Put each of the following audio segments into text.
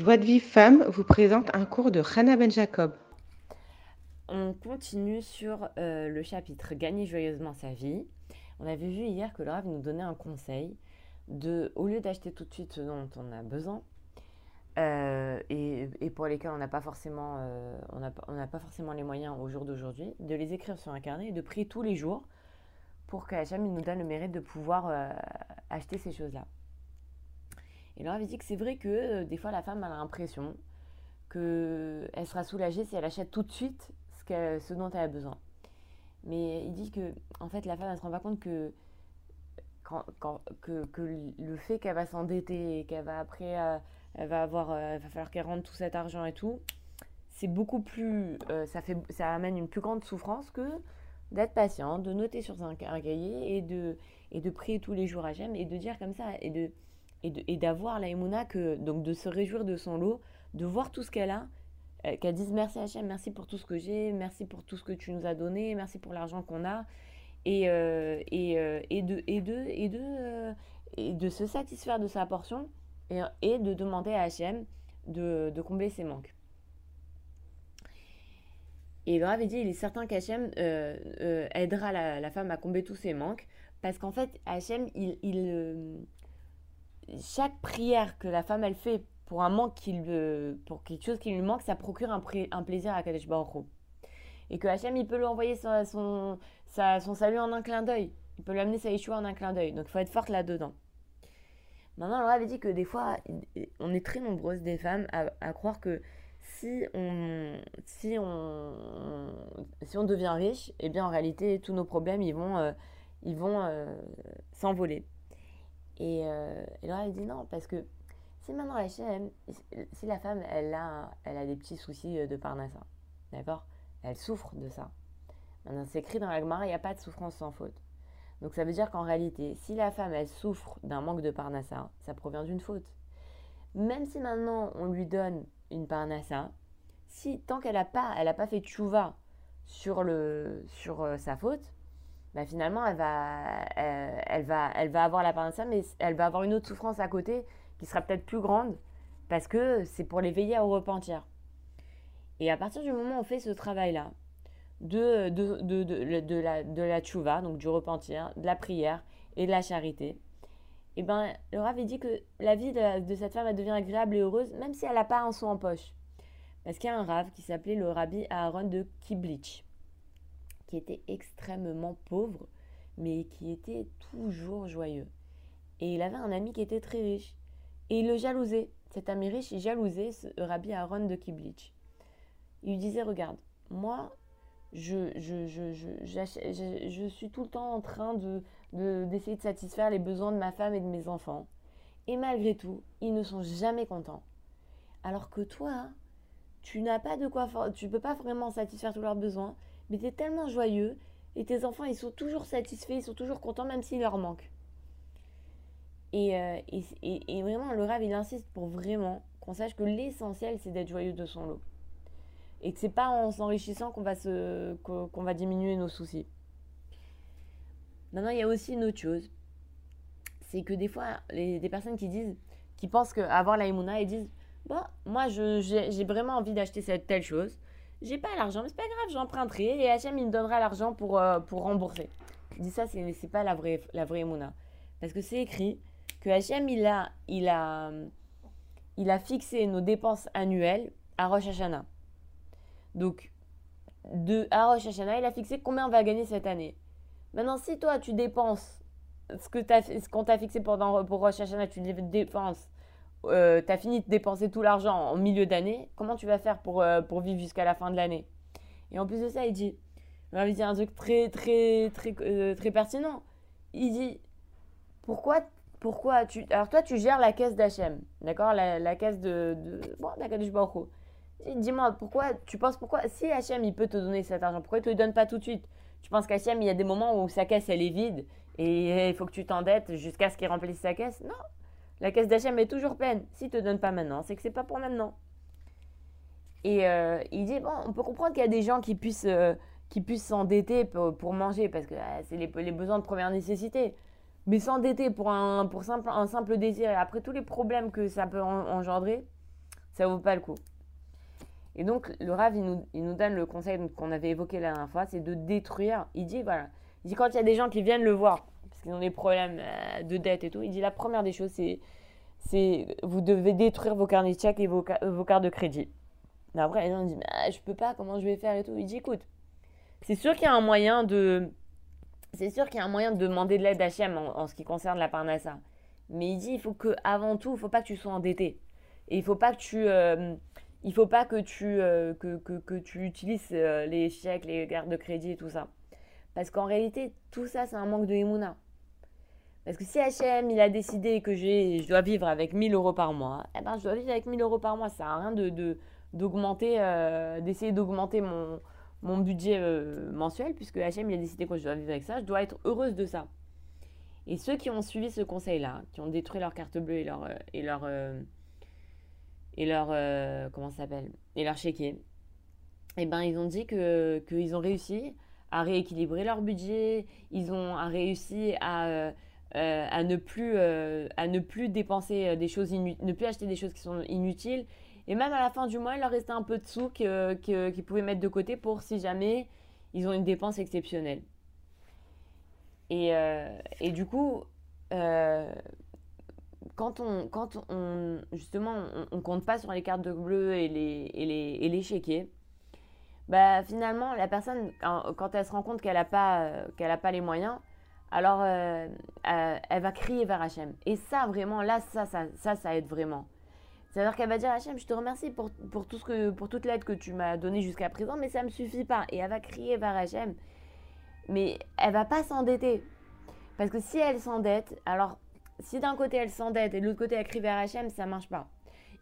Joie de Vive Femme vous présente un cours de Hannah Ben Jacob. On continue sur euh, le chapitre Gagner joyeusement sa vie. On avait vu hier que Laura nous donnait un conseil de, au lieu d'acheter tout de suite ce dont on a besoin, euh, et, pour lesquels on n'a pas forcément, euh, on n'a pas forcément les moyens au jour d'aujourd'hui, de les écrire sur un carnet et de prier tous les jours pour qu'Hachem nous donne le mérite de pouvoir acheter ces choses-là. Et Laura avait dit que c'est vrai que euh, des fois la femme a l'impression qu'elle sera soulagée si elle achète tout de suite ce, dont elle a besoin. Mais il dit que en fait la femme elle se rend pas compte que, que, le fait qu'elle va s'endetter et qu'elle va après euh, elle va avoir euh, va falloir qu'elle rende tout cet argent et tout, c'est beaucoup plus ça fait ça amène une plus grande souffrance que d'être patiente, de noter sur un, cahier et de et de prier tous les jours à J'aime et de dire comme ça et de et d'avoir la Emouna, que, donc de se réjouir de son lot, de voir tout ce qu'elle a, euh, qu'elle dise merci Hachem, merci pour tout ce que j'ai, merci pour tout ce que tu nous as donné, merci pour l'argent qu'on a, et, euh, et, euh, et, de, et, de, et, de, et de se satisfaire de sa portion et, de demander à Hachem de, de combler ses manques. Et il avait dit, il est certain qu'Hachem aidera la, la, femme à combler tous ses manques, parce qu'en fait, Hachem, il, il, chaque prière que la femme elle fait pour un manque pour quelque chose qui lui manque, ça procure un, plaisir à Kadesh Baruch Et que Hachem, il peut lui envoyer son, salut en un clin d'œil. Il peut lui amener sa Yeshua en un clin d'œil. Donc il faut être forte là-dedans. Maintenant, on avait dit que des fois, on est très nombreuses des femmes à, croire que si on, devient riche, eh bien en réalité, tous nos problèmes, ils vont, euh, euh, s'envoler. Et, euh, et Laura elle dit non, parce que si maintenant la si la femme, elle a, elle a des petits soucis euh, de parnassa, d'accord? Elle souffre de ça. Maintenant, c'est écrit dans la Gemara, il n'y a pas de souffrance sans faute. Donc ça veut dire qu'en réalité, si la femme, elle souffre d'un manque de parnassa, ça provient d'une faute. Même si maintenant on lui donne une parnassa, si tant qu'elle n'a pas, pas fait tchouva sur, le, sur euh, sa faute, bah, finalement, elle va, elle, va, avoir la part de ça, mais elle va avoir une autre souffrance à côté qui sera peut-être plus grande parce que c'est pour l'éveiller au repentir. Et à partir du moment où on fait ce travail-là, de, la, de tchouva, donc du repentir, de la prière et de la charité, et eh ben, le Rav dit que la vie de, cette femme devient agréable et heureuse, même si elle n'a pas un sou en poche. Parce qu'il y a un Rav qui s'appelait le Rabbi Aaron de Kiblitch qui était extrêmement pauvre, mais qui était toujours joyeux. Et il avait un ami qui était très riche. Et il le jalousait. Cet ami riche, il jalousait ce Rabbi Aaron de Kiblitch. Il lui disait, regarde, moi, je, je, je, je, suis tout le temps en train de, d'essayer de, satisfaire les besoins de ma femme et de mes enfants. Et malgré tout, ils ne sont jamais contents. Alors que toi, tu n'as pas de quoi, tu peux pas vraiment satisfaire tous leurs besoins mais tu es tellement joyeux et tes enfants, ils sont toujours satisfaits, ils sont toujours contents, même s'il leur manque. Et, euh, et, et, vraiment, le rêve, il insiste pour vraiment qu'on sache que l'essentiel, c'est d'être joyeux de son lot. Et que c'est pas en s'enrichissant qu'on va, se, qu'on va diminuer nos soucis. Maintenant, il y a aussi une autre chose. C'est que des fois, les, des personnes qui disent, qui pensent qu'avoir la imuna, ils disent, bon, moi, j'ai vraiment envie d'acheter cette telle chose j'ai pas l'argent, mais c'est pas grave, j'emprunterai et Hachem il me donnera l'argent pour, euh, pour rembourser. Je dis ça, c'est, c'est pas la vraie, la vraie. Parce que c'est écrit que Hachem il a, il, a, il a fixé nos dépenses annuelles à Rosh Hashanah. Donc, de, à Rosh Hashanah, il a fixé combien on va gagner cette année. Maintenant, si toi tu dépenses ce, que ce qu'on t'a fixé pour, pour Rosh Hashanah, tu dépenses euh, tu as fini de dépenser tout l'argent en milieu d'année, comment tu vas faire pour, euh, pour vivre jusqu'à la fin de l'année? Et en plus de ça, il dit, il dit un truc très, très, très, euh, très pertinent. Il dit, pourquoi, pourquoi tu... Alors toi, tu gères la caisse d'H&M, d'accord? La, la, caisse de... bon, d'accord, je Dis-moi, pourquoi, tu penses pourquoi, si H&M, il peut te donner cet argent, pourquoi il te le donne pas tout de suite? Tu penses qu'H&M, il y a des moments où sa caisse, elle est vide et il faut que tu t'endettes jusqu'à ce qu'il remplisse sa caisse? Non, la caisse d'Hachem est toujours pleine. S'il te donne pas maintenant, c'est que c'est pas pour maintenant. Et euh, il dit, bon, on peut comprendre qu'il y a des gens qui puissent euh, s'endetter pour, manger, parce que ah, c'est les, besoins de première nécessité. Mais s'endetter pour, un, pour simple, un simple désir, et après tous les problèmes que ça peut engendrer, ça vaut pas le coup. Et donc, le Rav, il nous, il nous donne le conseil qu'on avait évoqué la dernière fois, c'est de détruire. Il dit, voilà, il dit quand il y a des gens qui viennent le voir, qu'ils ont des problèmes euh, de dette et tout, il dit la première des choses, c'est, c'est vous devez détruire vos carnets de chèques et vos, vos cartes de crédit. Mais après, les gens disent, ah, je peux pas, comment je vais faire et tout. Il dit, écoute, c'est sûr qu'il y a un moyen de... C'est sûr qu'il y a un moyen de demander de l'aide à en, en ce qui concerne la Parnassa. Mais il dit, il faut que avant tout, il faut pas que tu sois endetté. Et il faut pas que tu... Euh, il faut pas que tu, euh, que, que, tu utilises euh, les chèques, les cartes de crédit et tout ça. Parce qu'en réalité, tout ça, c'est un manque de Emouna. Parce que si HM, il a décidé que je dois vivre avec 1000 euros par mois, eh ben, je dois vivre avec 1000 euros par mois. Ça n'a rien de, d'augmenter, euh, d'essayer d'augmenter mon, mon budget mensuel, puisque HM, il a décidé que je dois vivre avec ça. Je dois être heureuse de ça. Et ceux qui ont suivi ce conseil-là, qui ont détruit leur carte bleue et leur, et leur, et leur euh, comment s'appelle et leur chéquier, eh ben ils ont dit qu'ils ont réussi à rééquilibrer leur budget, ils ont réussi à euh, euh, à ne plus à ne plus dépenser des choses ne plus acheter des choses qui sont inutiles. Et même à la fin du mois il leur restait un peu de sous qu'ils pouvaient mettre de côté pour si jamais ils ont une dépense exceptionnelle. Et, et du coup quand on, quand on justement, on, compte pas sur les cartes de bleu et les, et les, et les chéquiers, bah finalement, la personne, quand, elle se rend compte qu'elle n'a pas, qu'elle pas les moyens, alors euh, euh, elle va crier vers Hachem. Et ça, vraiment, là, ça, ça, ça, ça aide vraiment. C'est-à-dire qu'elle va dire Hachem, je te remercie pour, pour, tout ce que, pour toute l'aide que tu m'as donnée jusqu'à présent, mais ça ne me suffit pas. Et elle va crier vers Hachem. Mais elle va pas s'endetter. Parce que si elle s'endette, alors si d'un côté elle s'endette et de l'autre côté elle crie vers HM, ça marche pas.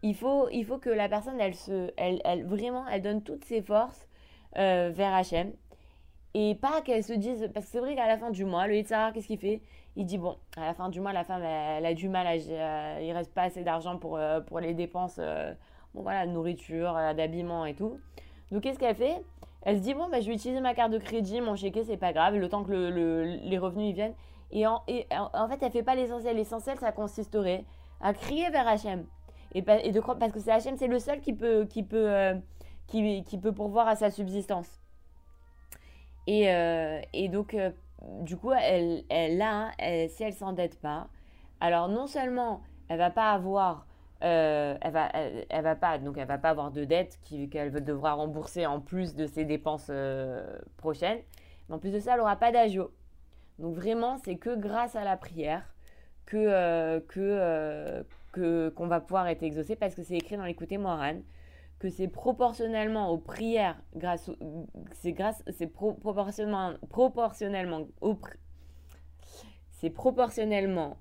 Il faut, il faut que la personne, elle se, elle, elle vraiment, elle donne toutes ses forces euh, vers HM. Et pas qu'elle se dise, parce que c'est vrai qu'à la fin du mois, le Yitzhar, qu'est-ce qu'il fait? Il dit, bon, à la fin du mois, la femme, elle, a du mal, à, euh, il reste pas assez d'argent pour, euh, pour les dépenses, bon voilà, de nourriture, d'habillement et tout. Donc qu'est-ce qu'elle fait? Elle se dit, bon, bah, je vais utiliser ma carte de crédit, mon chéquier, c'est pas grave, le temps que le, les revenus ils viennent. Et en, fait, elle fait pas l'essentiel. L'essentiel, ça consisterait à crier vers Hachem. Et, et de parce que c'est Hachem, c'est le seul qui peut, qui, peut, euh, qui, qui, peut pourvoir à sa subsistance. Et, euh, et donc, euh, du coup, elle, elle là, si elle s'endette pas, alors non seulement elle va pas avoir elle va, elle, va pas, donc elle va pas avoir de dette qu'elle devra rembourser en plus de ses dépenses prochaines. Mais en plus de ça, elle n'aura pas d'agio. Donc vraiment, c'est que grâce à la prière que euh, euh, que qu'on va pouvoir être exaucé parce que c'est écrit dans l'écouté Moran que c'est proportionnellement aux prières grâce c'est grâce c'est proportionnellement aux c'est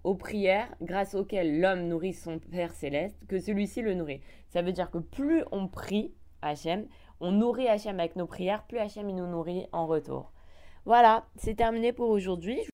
aux prières grâce auxquelles l'homme nourrit son Père céleste que celui-ci le nourrit. Ça veut dire que plus on prie Hachem, on nourrit Hachem avec nos prières, plus Hachem nous nourrit en retour. Voilà, c'est terminé pour aujourd'hui.